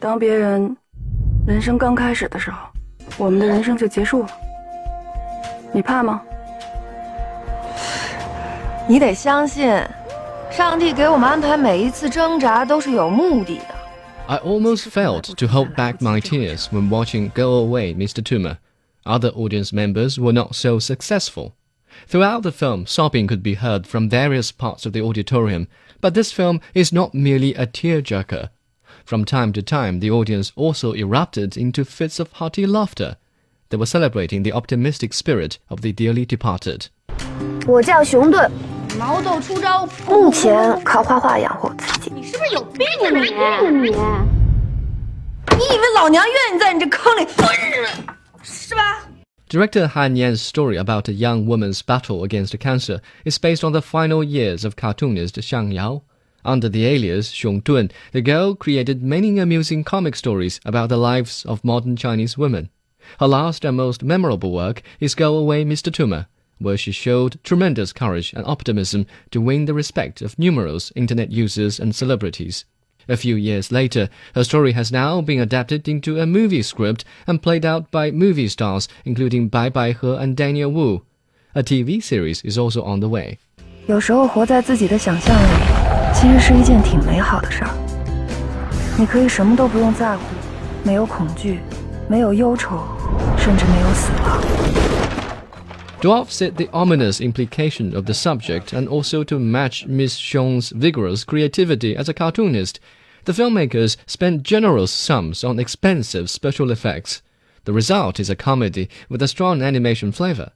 当别人人生刚开始的时候，我们的人生就结束了。你怕吗？你得相信，上帝给我们安排每一次挣扎都是有目的的。I almost failed to hold back my tears when watching Go Away, Mr. Toomer. Other audience members were not so successful. Throughout the film, sobbing could be heard from various parts of the auditorium, but this film is not merely a tearjerker. From time to time, the audience also erupted into fits of hearty laughter. They were celebrating the optimistic spirit of the dearly departed. 我叫熊顿，毛豆出招，目前靠画画养活自己。你是不是有病啊你？你你以为老娘愿意在你这坑里蹲着，是吧？ Director Han Yan's story about a young woman's battle against cancer is based on the final years of cartoonist Xiang Yao. Under the alias Xiong Dun, the girl created many amusing comic stories about the lives of modern Chinese women. Her last and most memorable work is Go Away, Mr. Tumor," where she showed tremendous courage and optimism to win the respect of numerous internet users and celebrities. A few years later, her story has now been adapted into a movie script and played out by movie stars including Bai Bai He and Daniel Wu. A TV series is also on the way. 有时候活在自己的想象里。其实是一件挺美好的事儿。你可以什么都不用在乎，没有恐惧，没有忧愁，甚至没有死亡。 To offset the ominous implication of the subject and also to match Miss Xiong's vigorous creativity as a cartoonist, the filmmakers spent generous sums on expensive special effects. The result is a comedy with a strong animation flavor.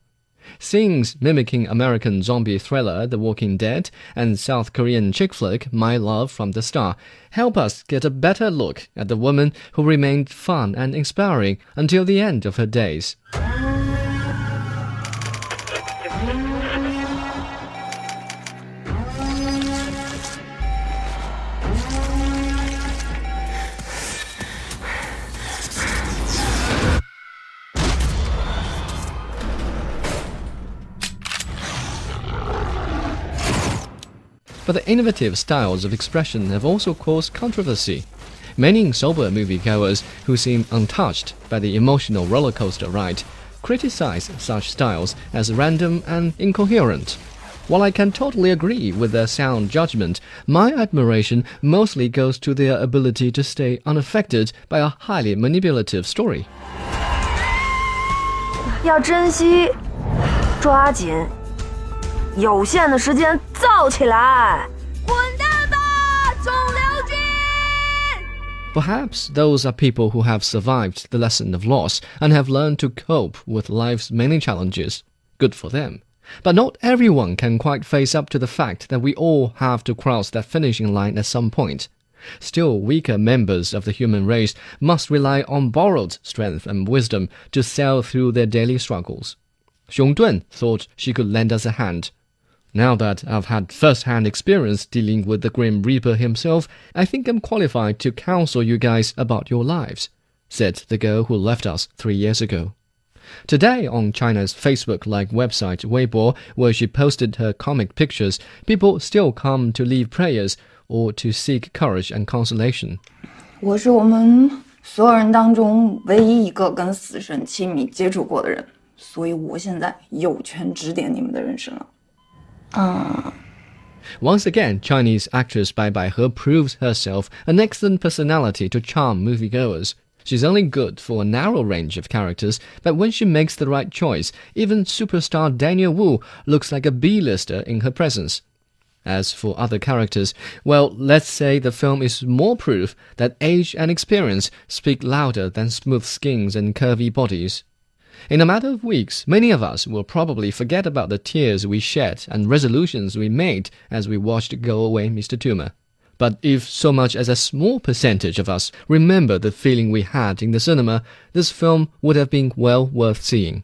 Scenes mimicking American zombie thriller The Walking Dead and South Korean chick flick My Love from the Star help us get a better look at the woman who remained fun and inspiring until the end of her days. But the innovative styles of expression have also caused controversy. Many sober moviegoers who seem untouched by the emotional roller coaster ride criticize such styles as random and incoherent. While I can totally agree with their sound judgment, my admiration mostly goes to their ability to stay unaffected by a highly manipulative story. 要珍惜，抓紧， 有限的时间造起来！滚蛋吧，肿瘤君！ Perhaps those are people who have survived the lesson of loss and have learned to cope with life's many challenges. Good for them. But not everyone can quite face up to the fact that we all have to cross that finishing line at some point. Still weaker members of the human race must rely on borrowed strength and wisdom to sail through their daily struggles. Xiong Dun thought she could lend us a hand. Now that I've had first-hand experience dealing with the Grim Reaper himself, I think I'm qualified to counsel you guys about your lives, said the girl who left us three years ago. Today, on China's Facebook-like website Weibo, where she posted her comic pictures, people still come to leave prayers or to seek courage and consolation. 我是我们所有人当中唯一一个跟死神亲密接触过的人，所以我现在有权指点你们的人生了。 Uh, 嗯，Once again, Chinese actress Bai Bai He proves herself an excellent personality to charm moviegoers. She's only good for a narrow range of characters, but when she makes the right choice, even superstar Daniel Wu looks like a B-lister in her presence. As for other characters, well, let's say the film is more proof that age and experience speak louder than smooth skins and curvy bodies. In a matter of weeks, many of us will probably forget about the tears we shed and resolutions we made as we watched Go Away, Mr. Tumor. But if so much as a small percentage of us remember the feeling we had in the cinema, this film would have been well worth seeing.